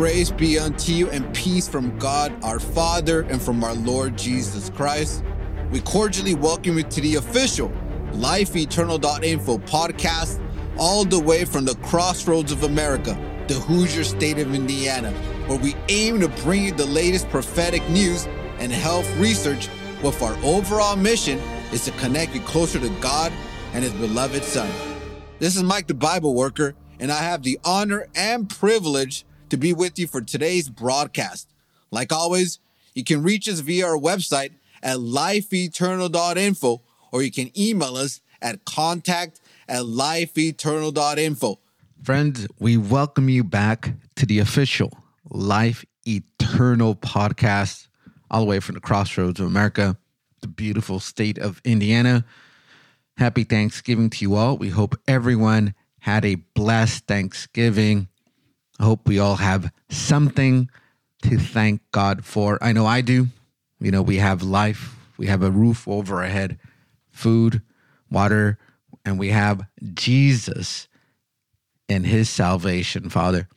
Grace be unto you and peace from God our Father and from our Lord Jesus Christ. We cordially welcome you to the official lifeeternal.info podcast, all the way from the crossroads of America, the Hoosier state of Indiana, where we aim to bring you the latest prophetic news and health research with our overall mission is to connect you closer to God and his beloved son. This is Mike the Bible worker, and I have the honor and privilege to be with you for today's broadcast. Like always, you can reach us via our website at lifeeternal.info or you can email us at contact at lifeeternal.info. Friends, we welcome you back to the official Life Eternal podcast, all the way from the crossroads of America, the beautiful state of Indiana. Happy Thanksgiving to you all. We hope everyone had a blessed Thanksgiving. I hope we all have something to thank God for. I know I do. You know, we have life, we have a roof over our head, food, water, and we have Jesus and his salvation, Father.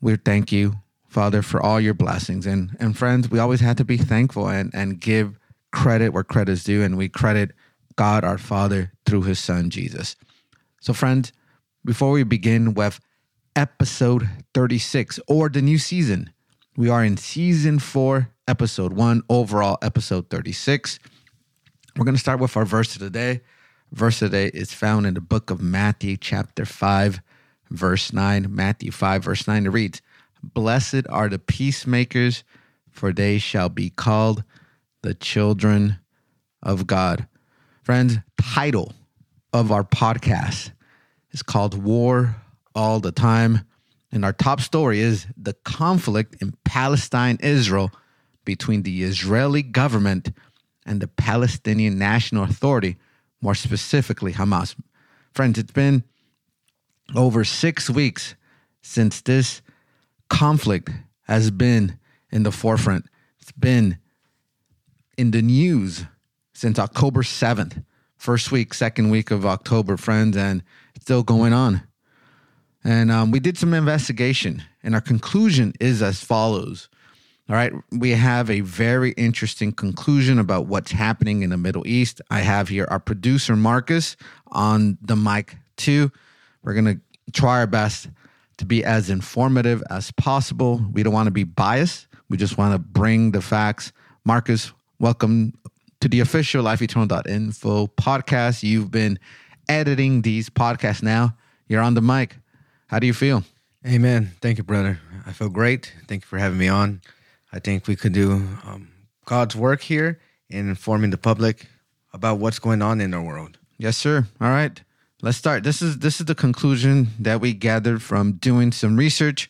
We thank you, Father, for all your blessings. And and friends, we always have to be thankful and, and give credit where credit is due, and we credit God our Father through his son Jesus. So, friends, before we begin with episode 36 or the new season. We are in season four, episode one, overall episode 36. We're going to start with our verse of the day. Verse of the day is found in the book of Matthew, chapter 5, verse 9. Matthew 5, verse 9, it reads, Blessed are the peacemakers, for they shall be called the children of God. Friends, title of our podcast is called War all the time. And our top story is the conflict in Palestine, Israel, between the Israeli government and the Palestinian National Authority, more specifically Hamas. Friends, it's been over six weeks since this conflict has been in the forefront. It's been in the news since October 7th, first week, second week of October, friends, and it's still going on. And um, we did some investigation, and our conclusion is as follows. All right, we have a very interesting conclusion about what's happening in the Middle East. I have here our producer, Marcus, on the mic, too. We're going to try our best to be as informative as possible. We don't want to be biased, we just want to bring the facts. Marcus, welcome to the official lifeeternal.info podcast. You've been editing these podcasts now. You're on the mic. How do you feel? Amen. Thank you, brother. I feel great. Thank you for having me on. I think we could do um, God's work here in informing the public about what's going on in our world. Yes, sir. All right. Let's start. This is this is the conclusion that we gathered from doing some research.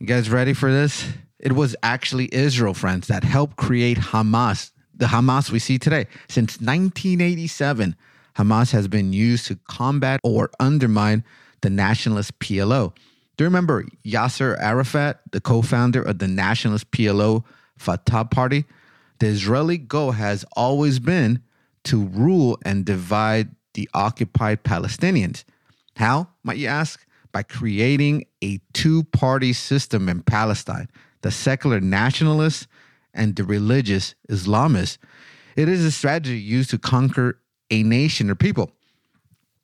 You guys ready for this? It was actually Israel, friends, that helped create Hamas, the Hamas we see today. Since 1987, Hamas has been used to combat or undermine the nationalist PLO. Do you remember Yasser Arafat, the co founder of the nationalist PLO Fatah Party? The Israeli goal has always been to rule and divide the occupied Palestinians. How, might you ask? By creating a two party system in Palestine the secular nationalists and the religious Islamists. It is a strategy used to conquer a nation or people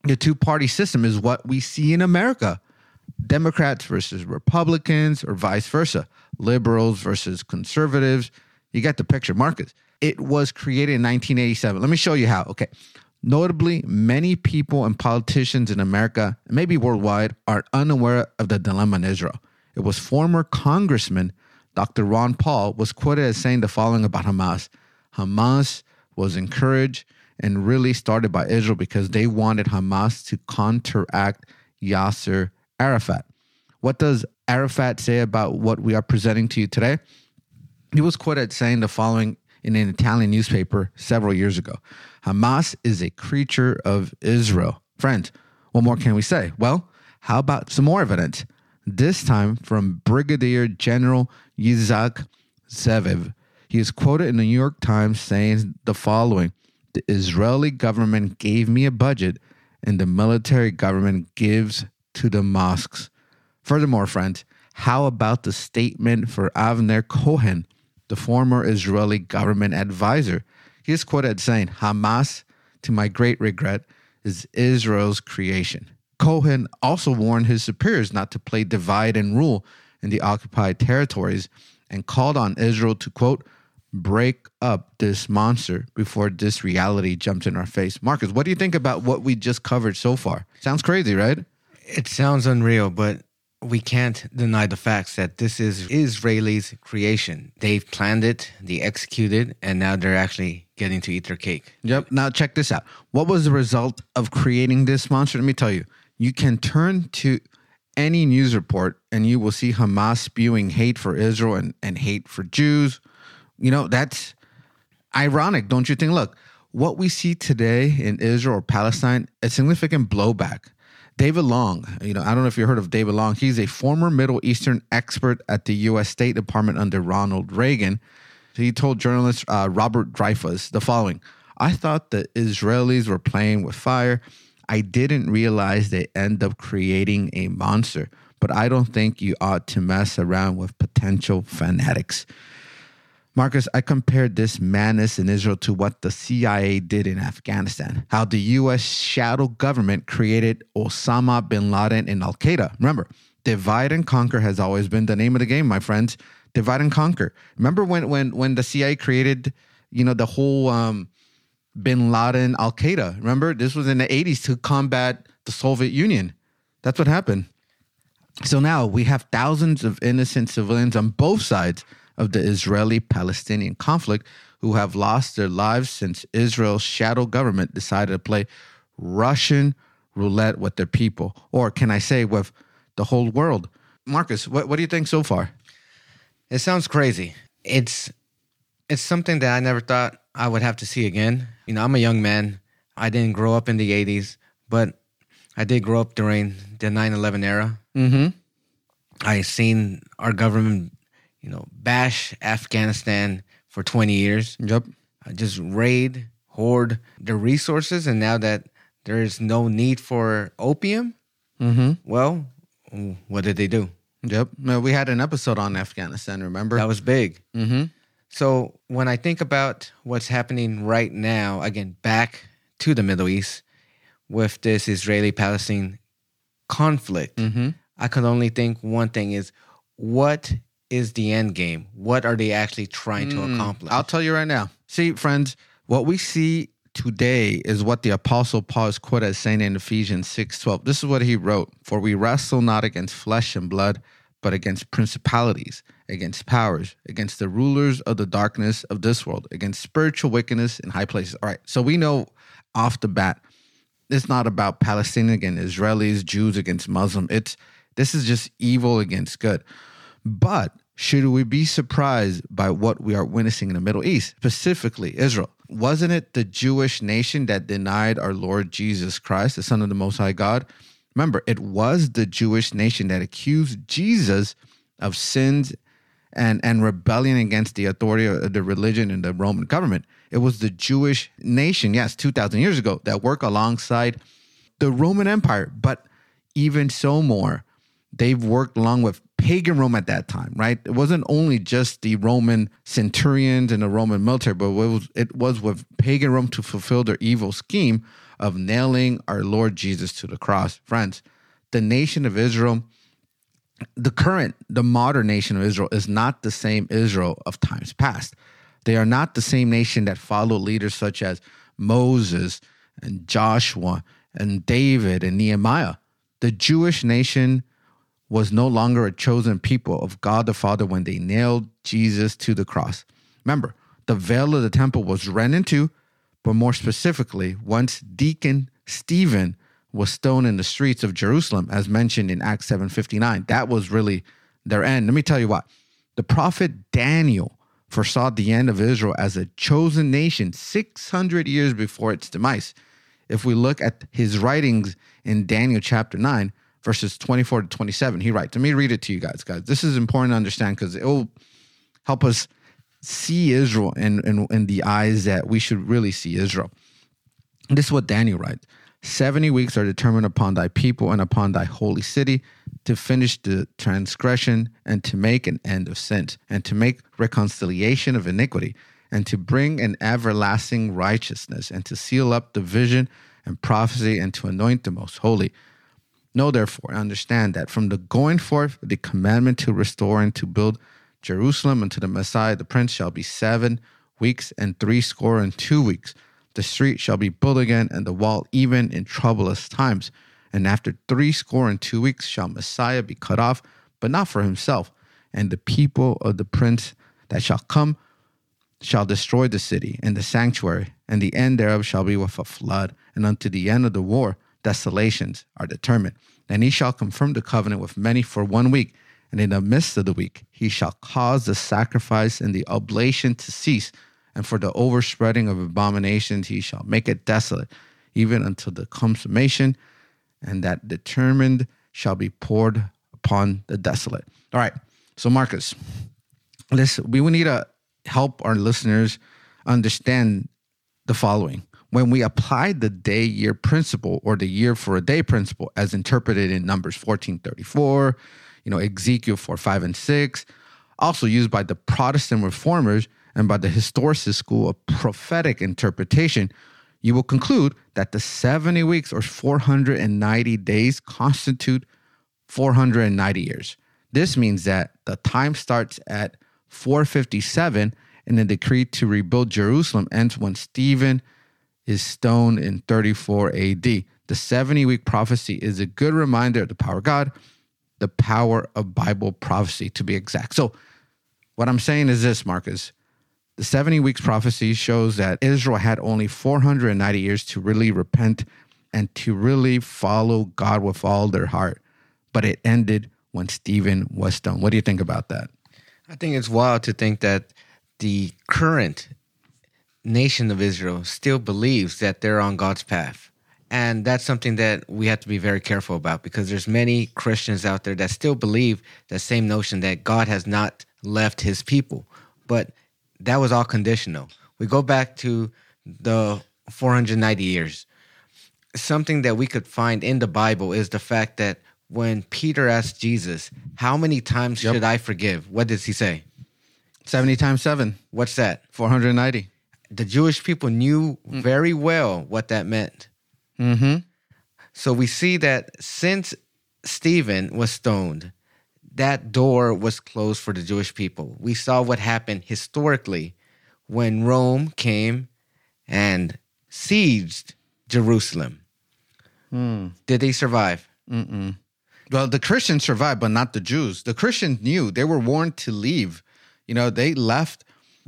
the two party system is what we see in America Democrats versus Republicans, or vice versa, liberals versus conservatives. You get the picture, Marcus. It was created in 1987. Let me show you how. Okay. Notably, many people and politicians in America, maybe worldwide, are unaware of the dilemma in Israel. It was former Congressman Dr. Ron Paul was quoted as saying the following about Hamas Hamas was encouraged and really started by Israel because they wanted Hamas to counteract Yasser Arafat. What does Arafat say about what we are presenting to you today? He was quoted saying the following in an Italian newspaper several years ago Hamas is a creature of Israel. Friends, what more can we say? Well, how about some more evidence? This time from Brigadier General Yitzhak Zeviv. He is quoted in the New York Times saying the following the Israeli government gave me a budget and the military government gives to the mosques. Furthermore, friends, How about the statement for Avner Cohen, the former Israeli government advisor? He is quoted saying, Hamas, to my great regret, is Israel's creation. Cohen also warned his superiors not to play divide and rule in the occupied territories and called on Israel to, quote, break up this monster before this reality jumps in our face. Marcus, what do you think about what we just covered so far? Sounds crazy, right? It sounds unreal, but we can't deny the facts that this is Israelis' creation. They've planned it, they executed, and now they're actually getting to eat their cake. Yep. Now check this out. What was the result of creating this monster? Let me tell you. You can turn to any news report and you will see Hamas spewing hate for Israel and, and hate for Jews. You know, that's ironic, don't you think? Look, what we see today in Israel or Palestine, a significant blowback. David Long, you know, I don't know if you heard of David Long. He's a former Middle Eastern expert at the U.S. State Department under Ronald Reagan. He told journalist uh, Robert Dreyfuss the following I thought the Israelis were playing with fire. I didn't realize they end up creating a monster, but I don't think you ought to mess around with potential fanatics. Marcus, I compared this madness in Israel to what the CIA did in Afghanistan, how the US shadow government created Osama bin Laden and Al Qaeda. Remember, divide and conquer has always been the name of the game, my friends. Divide and conquer. Remember when when when the CIA created, you know, the whole um, bin Laden Al Qaeda? Remember, this was in the 80s to combat the Soviet Union. That's what happened. So now we have thousands of innocent civilians on both sides of the Israeli Palestinian conflict who have lost their lives since Israel's shadow government decided to play Russian roulette with their people, or can I say with the whole world? Marcus, what, what do you think so far? It sounds crazy. It's it's something that I never thought I would have to see again. You know, I'm a young man. I didn't grow up in the 80s, but I did grow up during the 9/11 era. Mm-hmm. I seen our government you know, bash Afghanistan for 20 years. Yep. Uh, just raid, hoard the resources. And now that there is no need for opium, Mm-hmm. well, what did they do? Yep. No, we had an episode on Afghanistan, remember? That was big. mm-hmm. So when I think about what's happening right now, again, back to the Middle East with this Israeli Palestine conflict, Mm-hmm. I can only think one thing is what is the end game? What are they actually trying to Mm, accomplish? I'll tell you right now. See, friends, what we see today is what the apostle Paul is quoted as saying in Ephesians 6 12. This is what he wrote For we wrestle not against flesh and blood, but against principalities, against powers, against the rulers of the darkness of this world, against spiritual wickedness in high places. All right. So we know off the bat, it's not about Palestinian against Israelis, Jews against Muslim. It's this is just evil against good. But should we be surprised by what we are witnessing in the Middle East, specifically Israel? Wasn't it the Jewish nation that denied our Lord Jesus Christ, the Son of the Most High God? Remember, it was the Jewish nation that accused Jesus of sins and, and rebellion against the authority of the religion and the Roman government. It was the Jewish nation, yes, 2,000 years ago, that worked alongside the Roman Empire. But even so more, they've worked along with pagan Rome at that time, right? It wasn't only just the Roman centurions and the Roman military, but it was, it was with pagan Rome to fulfill their evil scheme of nailing our Lord Jesus to the cross. Friends, the nation of Israel, the current, the modern nation of Israel is not the same Israel of times past. They are not the same nation that followed leaders such as Moses and Joshua and David and Nehemiah. The Jewish nation was no longer a chosen people of God the Father when they nailed Jesus to the cross. Remember, the veil of the temple was rent in two, but more specifically, once Deacon Stephen was stoned in the streets of Jerusalem, as mentioned in Acts 7:59. That was really their end. Let me tell you what. The prophet Daniel foresaw the end of Israel as a chosen nation 600 years before its demise. If we look at his writings in Daniel chapter 9, verses 24 to 27, he writes, let me read it to you guys, guys. This is important to understand because it will help us see Israel in, in, in the eyes that we should really see Israel. This is what Daniel writes 70 weeks are determined upon thy people and upon thy holy city to finish the transgression and to make an end of sin and to make reconciliation of iniquity and to bring an everlasting righteousness and to seal up the vision and prophecy and to anoint the most holy. Know therefore, and understand that from the going forth the commandment to restore and to build Jerusalem unto the Messiah, the Prince, shall be seven weeks and threescore and two weeks. The street shall be built again, and the wall even in troublous times. And after threescore and two weeks shall Messiah be cut off, but not for himself. And the people of the Prince that shall come shall destroy the city and the sanctuary, and the end thereof shall be with a flood, and unto the end of the war desolations are determined. And he shall confirm the covenant with many for one week, and in the midst of the week he shall cause the sacrifice and the oblation to cease, and for the overspreading of abominations he shall make it desolate, even until the consummation, and that determined shall be poured upon the desolate. All right, so Marcus, this we will need to help our listeners understand the following. When we apply the day year principle or the year for a day principle as interpreted in Numbers 1434, you know, Ezekiel 4, 5, and 6, also used by the Protestant reformers and by the historicist school of prophetic interpretation, you will conclude that the 70 weeks or 490 days constitute 490 years. This means that the time starts at 457 and the decree to rebuild Jerusalem ends when Stephen is stoned in 34 AD. The 70 week prophecy is a good reminder of the power of God, the power of Bible prophecy to be exact. So, what I'm saying is this, Marcus. The 70 weeks prophecy shows that Israel had only 490 years to really repent and to really follow God with all their heart. But it ended when Stephen was stoned. What do you think about that? I think it's wild to think that the current nation of Israel still believes that they're on God's path. And that's something that we have to be very careful about because there's many Christians out there that still believe that same notion that God has not left his people. But that was all conditional. We go back to the 490 years. Something that we could find in the Bible is the fact that when Peter asked Jesus, How many times yep. should I forgive? What does he say? 70 times 7. What's that? 490. The Jewish people knew mm. very well what that meant. Mm-hmm. So we see that since Stephen was stoned, that door was closed for the Jewish people. We saw what happened historically when Rome came and sieged Jerusalem. Mm. Did they survive? Mm-mm. Well, the Christians survived, but not the Jews. The Christians knew they were warned to leave. You know, they left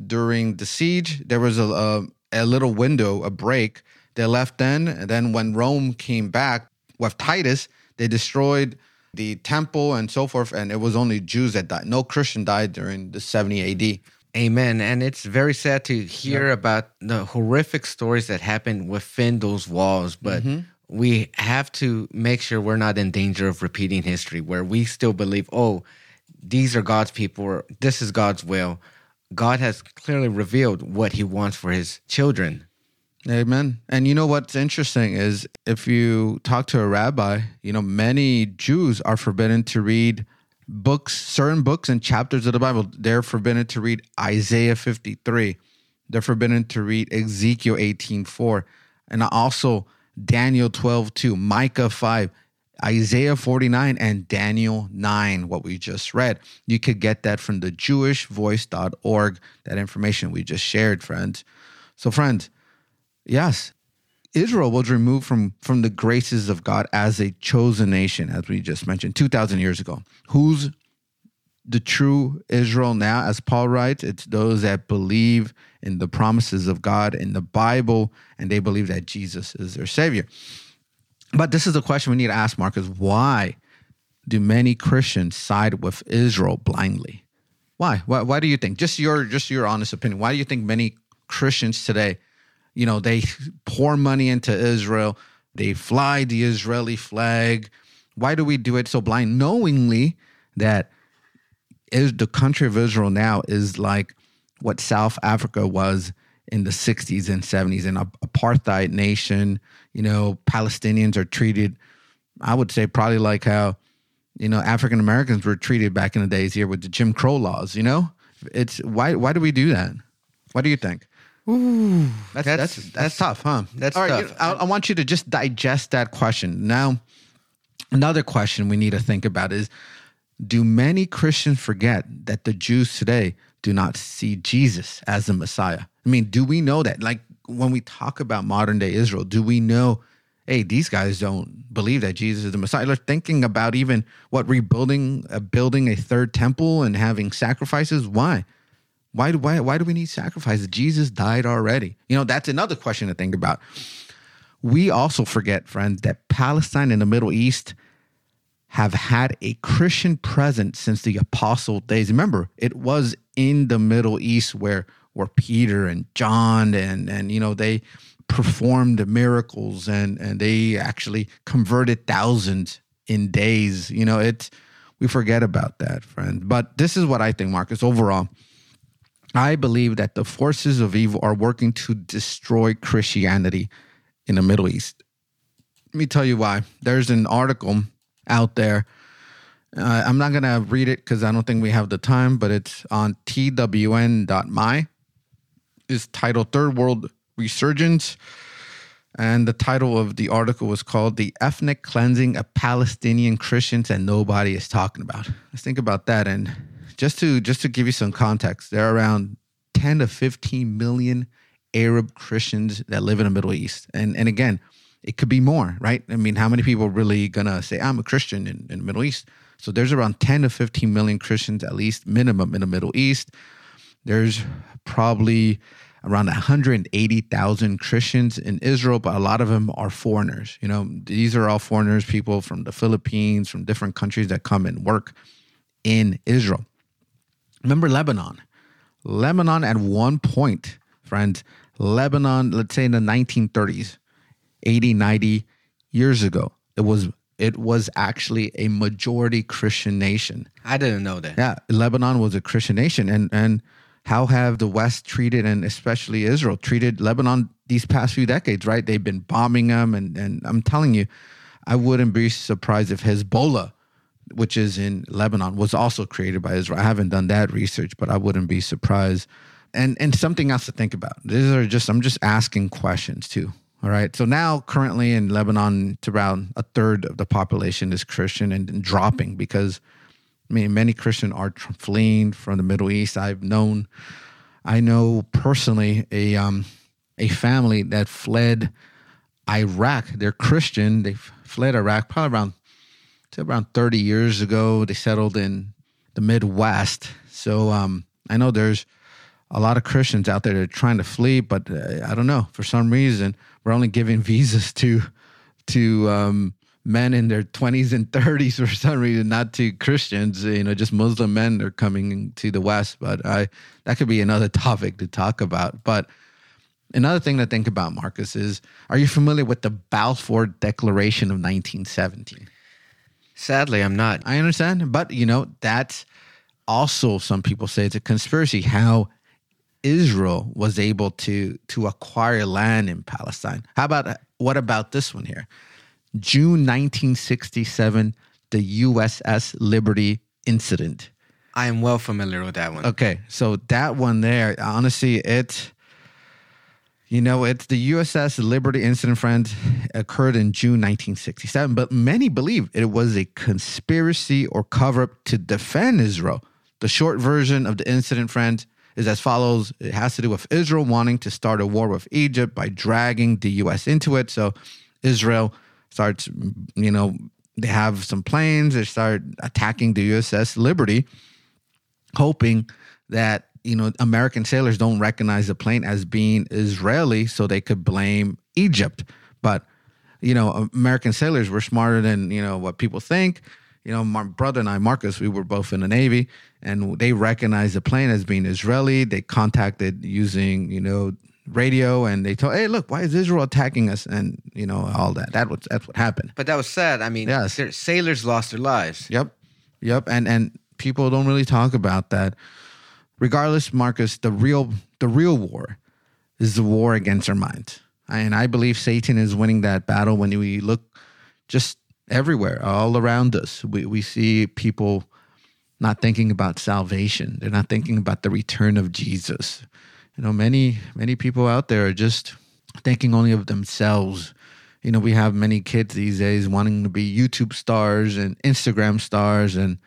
during the siege. There was a, a, a little window, a break. They left then. And then when Rome came back with Titus, they destroyed the temple and so forth. And it was only Jews that died. No Christian died during the 70 AD. Amen. And it's very sad to hear about the horrific stories that happened within those walls. But mm-hmm. we have to make sure we're not in danger of repeating history where we still believe, oh, these are God's people, or this is God's will. God has clearly revealed what he wants for his children. Amen. And you know what's interesting is if you talk to a rabbi, you know, many Jews are forbidden to read books, certain books and chapters of the Bible. They're forbidden to read Isaiah 53. They're forbidden to read Ezekiel 18:4 and also Daniel 12 2, Micah 5. Isaiah 49 and Daniel 9, what we just read. You could get that from the jewishvoice.org, that information we just shared, friends. So, friends, yes, Israel was removed from, from the graces of God as a chosen nation, as we just mentioned, 2,000 years ago. Who's the true Israel now? As Paul writes, it's those that believe in the promises of God in the Bible and they believe that Jesus is their Savior. But this is a question we need to ask, Marcus. Why do many Christians side with Israel blindly? Why? Why? Why do you think? Just your just your honest opinion. Why do you think many Christians today, you know, they pour money into Israel, they fly the Israeli flag? Why do we do it so blind, knowingly that is the country of Israel now is like what South Africa was in the 60s and 70s, in an apartheid nation. You know, Palestinians are treated, I would say, probably like how you know, African Americans were treated back in the days here with the Jim Crow laws. You know, it's why why do we do that? What do you think? Ooh, That's that's that's, tough, huh? that's All right, tough. I, I want you to just digest that question. Now, another question we need to think about is: Do many Christians forget that the Jews today do not see Jesus as the Messiah? I mean, do we know that? Like when we talk about modern day Israel, do we know? Hey, these guys don't believe that Jesus is the Messiah. They're thinking about even what rebuilding, uh, building a third temple and having sacrifices. Why? Why do why why do we need sacrifices? Jesus died already. You know, that's another question to think about. We also forget, friends, that Palestine and the Middle East have had a Christian presence since the apostle days. Remember, it was in the Middle East where where Peter and John and and you know they performed miracles and and they actually converted thousands in days. You know, it's we forget about that, friends. But this is what I think, Marcus. Overall, I believe that the forces of evil are working to destroy Christianity in the Middle East. Let me tell you why. There's an article out there. Uh, I'm not going to read it because I don't think we have the time, but it's on twn.my. It's titled Third World Resurgence. And the title of the article was called The Ethnic Cleansing of Palestinian Christians and Nobody is Talking About. Let's think about that. And just to just to give you some context, there are around 10 to 15 million Arab Christians that live in the Middle East. And and again, it could be more, right? I mean, how many people really gonna say I'm a Christian in, in the Middle East? So there's around 10 to 15 million Christians at least minimum in the Middle East. There's probably around 180,000 Christians in Israel, but a lot of them are foreigners. You know, these are all foreigners, people from the Philippines, from different countries that come and work in Israel. Remember Lebanon. Lebanon at one point, friends, Lebanon, let's say in the 1930s, 80, 90 years ago, it was it was actually a majority Christian nation. I didn't know that. Yeah, Lebanon was a Christian nation, and and how have the West treated, and especially Israel, treated Lebanon these past few decades? Right, they've been bombing them, and and I'm telling you, I wouldn't be surprised if Hezbollah, which is in Lebanon, was also created by Israel. I haven't done that research, but I wouldn't be surprised. And and something else to think about. These are just I'm just asking questions too. All right. So now, currently in Lebanon, it's around a third of the population is Christian and, and dropping because, I mean, many Christians are fleeing from the Middle East. I've known, I know personally a um, a family that fled Iraq. They're Christian. They fled Iraq probably around around 30 years ago. They settled in the Midwest. So um, I know there's a lot of Christians out there that are trying to flee, but uh, I don't know. For some reason, we're only giving visas to to um, men in their 20s and 30s for some reason, not to Christians. You know, just Muslim men are coming to the West. But I that could be another topic to talk about. But another thing to think about, Marcus, is are you familiar with the Balfour Declaration of 1917? Sadly, I'm not. I understand, but you know that's also some people say it's a conspiracy how Israel was able to to acquire land in Palestine. How about what about this one here? June 1967, the USS Liberty incident. I am well familiar with that one. Okay, so that one there, honestly, it's you know, it's the USS Liberty incident, friend, occurred in June 1967, but many believe it was a conspiracy or cover up to defend Israel. The short version of the incident, friend, is as follows. It has to do with Israel wanting to start a war with Egypt by dragging the US into it. So Israel starts, you know, they have some planes, they start attacking the USS Liberty hoping that you know American sailors don't recognize the plane as being Israeli, so they could blame Egypt. But you know, American sailors were smarter than you know what people think. You know, my brother and I, Marcus, we were both in the Navy, and they recognized the plane as being Israeli. They contacted using you know radio, and they told, "Hey, look, why is Israel attacking us?" And you know all that. That was that's what happened. But that was sad. I mean, Yes. their sailors lost their lives. Yep. Yep. And and people don't really talk about that. Regardless, Marcus, the real the real war is the war against our minds. And I believe Satan is winning that battle when we look just everywhere, all around us. We we see people not thinking about salvation. They're not thinking about the return of Jesus. You know, many many people out there are just thinking only of themselves. You know, we have many kids these days wanting to be YouTube stars and Instagram stars and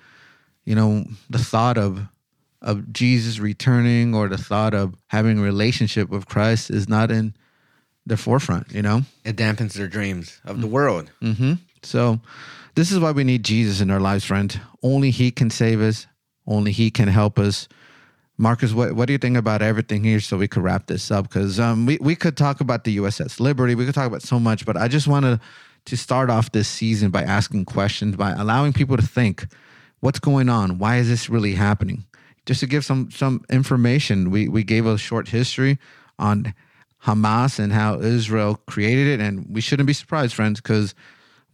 you know, the thought of of Jesus returning or the thought of having a relationship with Christ is not in the forefront, you know? It dampens their dreams of the world. Mm-hmm. So, this is why we need Jesus in our lives, friend. Only He can save us. Only He can help us. Marcus, what, what do you think about everything here so we could wrap this up? Because um, we, we could talk about the USS Liberty. We could talk about so much, but I just wanted to start off this season by asking questions, by allowing people to think what's going on? Why is this really happening? Just to give some some information, we, we gave a short history on Hamas and how Israel created it. And we shouldn't be surprised, friends, because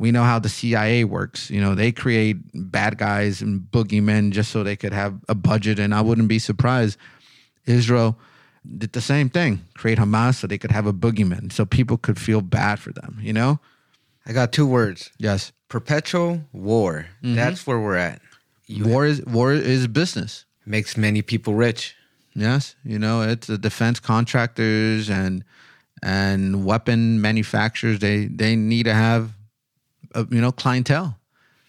we know how the CIA works. You know, they create bad guys and boogeymen just so they could have a budget. And I wouldn't be surprised. Israel did the same thing, create Hamas so they could have a boogeyman, so people could feel bad for them, you know? I got two words Yes. perpetual war. Mm-hmm. That's where we're at. You war is war is business. makes many people rich. Yes, you know it's the defense contractors and and weapon manufacturers. They they need to have you know clientele,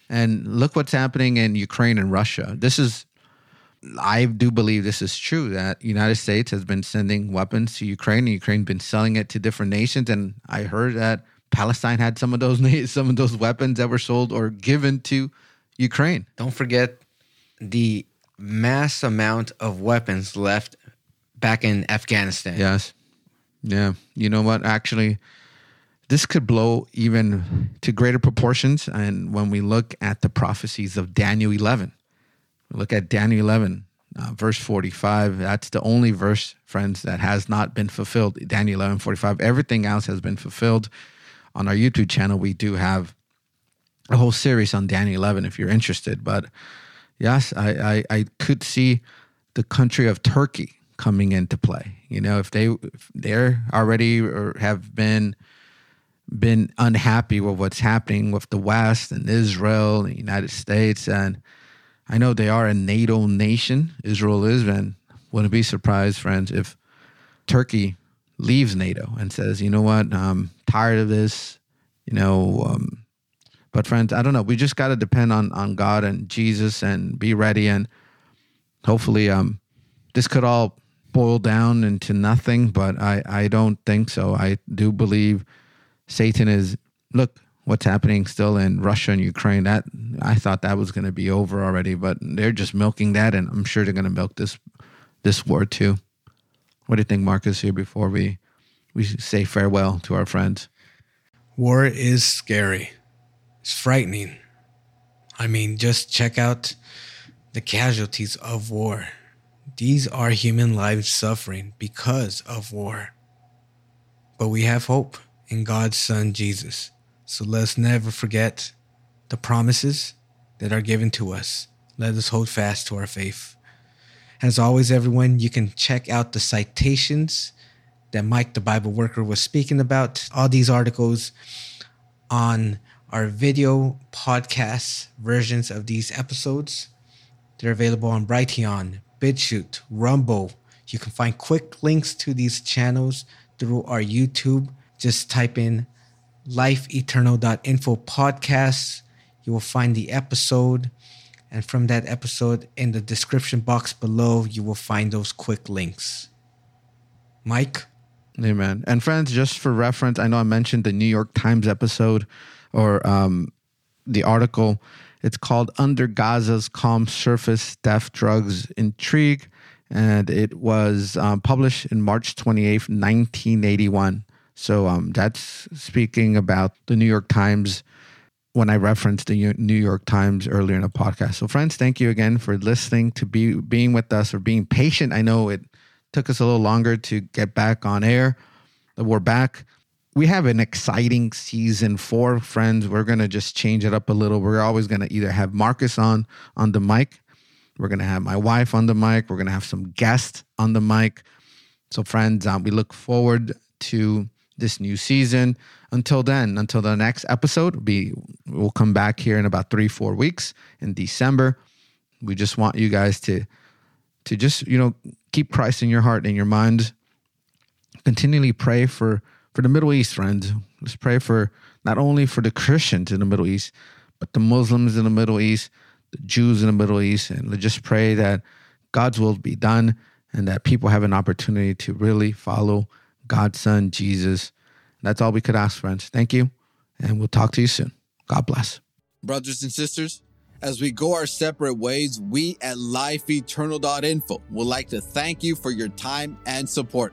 and look what's happening in Ukraine and Russia. This is, I do believe this is true that United States has been sending weapons to Ukraine, and Ukraine been selling it to different nations. And I heard that Palestine had some of those some of those weapons that were sold or given to Ukraine. Don't forget the mass amount of weapons left back in Afghanistan. Yes. Yeah. You know what? Actually, this could blow even to greater proportions. And when we look at the prophecies of Daniel 11, look at Daniel 11, uh, verse 45. That's the only verse, friends, that has not been fulfilled. Daniel 11, 45. Everything else has been fulfilled. On our YouTube channel, we do have a whole series on Daniel 11 if you're interested. But yes, I, I, I could see the country of Turkey coming into play. You know, if they if they're already or have been been unhappy with what's happening with the West and Israel and the United States, and I know they are a NATO nation. Israel is, and wouldn't be surprised, friends, if Turkey leaves NATO and says, you know what, I'm tired of this. You know, um, but friends, I don't know. We just got to depend on on God and Jesus and be ready and hopefully um this could all boil down into nothing, but I I don't think so. I do believe Satan is look what's happening still in Russia and Ukraine. That I thought that was going to be over already, but they're just milking that and I'm sure they're going to milk this this war too. What do you think Marcus here before we we say farewell to our friends? War is scary. It's frightening. I mean, just check out the casualties of war. These are human lives suffering because of war. But we have hope in God's Son Jesus. So let's never forget the promises that are given to us. Let us hold fast to our faith. As always, everyone, you can check out the citations that Mike, the Bible worker, was speaking about. All these articles on our video podcast versions of these episodes. They're available on Brighteon, BitChute, Rumble. You can find quick links to these channels through our YouTube. Just type in lifeeternal.info podcast. You will find the episode. And from that episode, in the description box below, you will find those quick links. Mike? Amen. And friends, just for reference, I know I mentioned the New York Times episode or um, the article. It's called Under Gaza's Calm Surface Death Drugs Intrigue. And it was um, published in March 28th, 1981. So um, that's speaking about the New York Times when I referenced the New York Times earlier in the podcast. So, friends, thank you again for listening, to be being with us, or being patient. I know it took us a little longer to get back on air, but we're back. We have an exciting season four, friends. We're gonna just change it up a little. We're always gonna either have Marcus on on the mic. We're gonna have my wife on the mic. We're gonna have some guests on the mic. So, friends, um, we look forward to this new season. Until then, until the next episode, we will come back here in about three, four weeks in December. We just want you guys to to just you know keep Christ in your heart and your mind. Continually pray for for the Middle East, friends. Let's pray for not only for the Christians in the Middle East, but the Muslims in the Middle East, the Jews in the Middle East, and let's just pray that God's will be done and that people have an opportunity to really follow God's Son, Jesus. That's all we could ask, friends. Thank you, and we'll talk to you soon. God bless. Brothers and sisters, as we go our separate ways, we at lifeeternal.info would like to thank you for your time and support.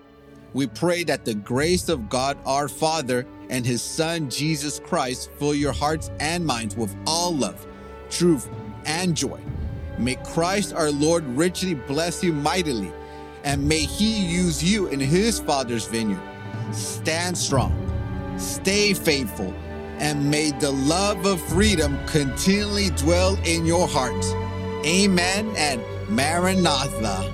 We pray that the grace of God our Father and His Son Jesus Christ fill your hearts and minds with all love, truth, and joy. May Christ our Lord richly bless you mightily, and may He use you in His Father's vineyard. Stand strong, stay faithful, and may the love of freedom continually dwell in your hearts. Amen and Maranatha.